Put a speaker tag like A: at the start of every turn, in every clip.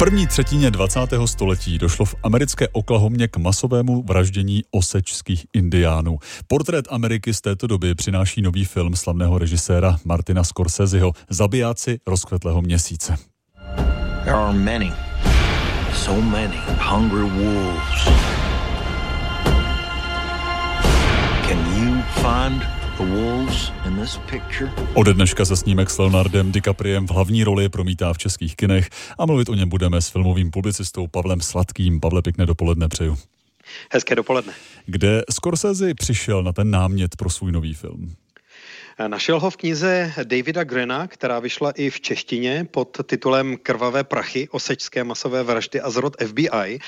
A: první třetině 20. století došlo v americké Oklahomě k masovému vraždění osečských indiánů. Portrét Ameriky z této doby přináší nový film slavného režiséra Martina Scorseseho Zabijáci rozkvetlého měsíce. There are many, so many hungry wolves. Can you find Ode dneška se snímek s Leonardem DiCapriem v hlavní roli promítá v českých kinech a mluvit o něm budeme s filmovým publicistou Pavlem Sladkým. Pavle, pěkné dopoledne přeju.
B: Hezké dopoledne.
A: Kde Scorsese přišel na ten námět pro svůj nový film?
B: Našel ho v knize Davida Grena, která vyšla i v češtině pod titulem Krvavé prachy, osečské masové vraždy a zrod FBI.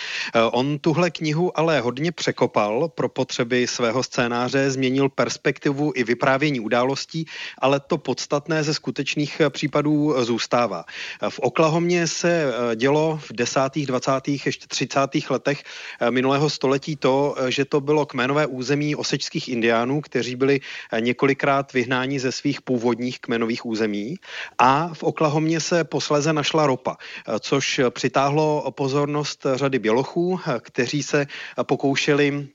B: On tuhle knihu ale hodně překopal pro potřeby svého scénáře, změnil perspektivu i vyprávění událostí, ale to podstatné ze skutečných případů zůstává. V Oklahomě se dělo v desátých, dvacátých, ještě třicátých letech minulého století to, že to bylo kmenové území osečských indiánů, kteří byli několikrát vyhnáni vyhnání ze svých původních kmenových území a v Oklahomě se posleze našla ropa, což přitáhlo pozornost řady bělochů, kteří se pokoušeli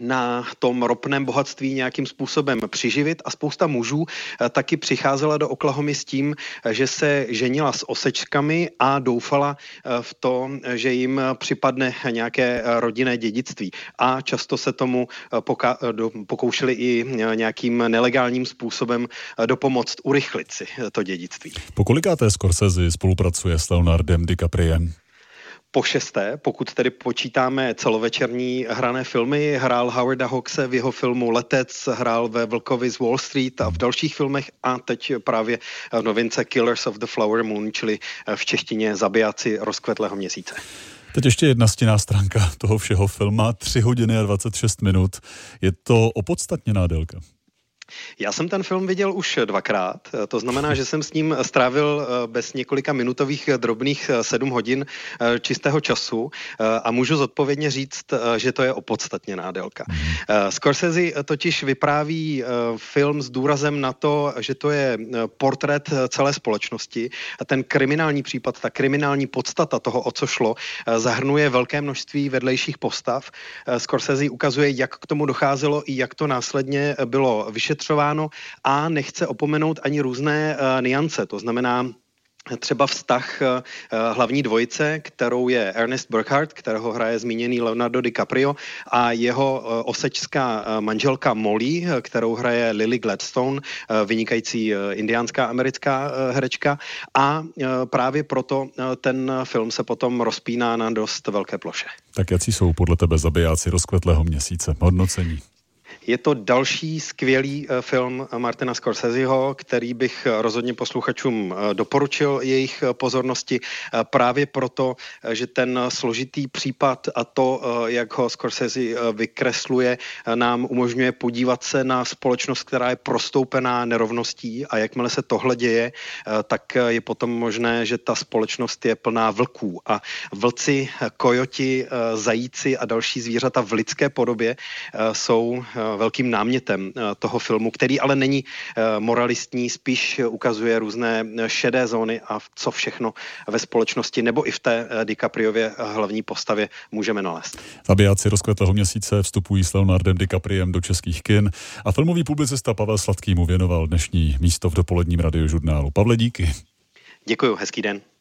B: na tom ropném bohatství nějakým způsobem přiživit a spousta mužů eh, taky přicházela do Oklahomy s tím, že se ženila s osečkami a doufala eh, v to, že jim připadne nějaké rodinné dědictví. A často se tomu pokoušeli i nějakým nelegálním způsobem dopomoct urychlit si to dědictví.
A: Po kolikáté Scorsese spolupracuje s Leonardem DiCapriem?
B: Po šesté, pokud tedy počítáme celovečerní hrané filmy. Hrál Howarda Hawkse v jeho filmu Letec, hrál ve Vlkovi z Wall Street a v dalších filmech a teď právě v novince Killers of the Flower Moon, čili v češtině Zabijáci rozkvetlého měsíce.
A: Teď ještě jedna stěná stránka toho všeho filma, 3 hodiny a 26 minut. Je to opodstatněná délka?
B: Já jsem ten film viděl už dvakrát, to znamená, že jsem s ním strávil eh, bez několika minutových drobných eh, sedm hodin eh, čistého času a můžu zodpovědně říct, že to je opodstatněná délka. Mhm. Scorsese totiž vypráví film s důrazem na to, že to je portrét celé společnosti a ten kriminální případ, ta kriminální podstata toho, o co šlo, zahrnuje velké množství vedlejších postav. Scorsese ukazuje, jak k tomu docházelo i jak to následně bylo vyšetřeno vyšetřováno a nechce opomenout ani různé uh, niance. To znamená, třeba vztah uh, hlavní dvojice, kterou je Ernest Burkhardt, kterého hraje zmíněný Leonardo DiCaprio, a jeho osečská manželka Molly, kterou hraje Lily Gladstone, vynikající indiánská americká herečka. A právě proto ten film se potom rozpíná na dost velké ploše.
A: Tak jaký jsou podle tebe zabijáci rozkvetlého měsíce? Hodnocení.
B: Je to další skvělý eh, film Martina Scorseseho, který bych eh, rozhodně posluchačům eh, doporučil jejich pozornosti právě proto, že ten složitý případ a to, jak ho Scorsese vykresluje, nám umožňuje podívat se na společnost, která je prostoupená nerovností a jakmile se tohle děje, tak je potom možné, že ta společnost je plná vlků. A vlci, kojoti, zajíci a další zvířata v lidské podobě jsou velkým námětem eh, toho filmu, který ale není eh, moralistní, spíš ukazuje různé eh, šedé zóny a co všechno ve společnosti nebo i v té DiCapriově hlavní postavě můžeme nalézt.
A: Zabijáci rozkvetlého měsíce vstupují s Leonardem DiCapriem do českých kin a filmový publicista Pavel Sladký mu věnoval dnešní místo v dopoledním radiožurnálu. Pavle, díky.
B: Děkuji, hezký den.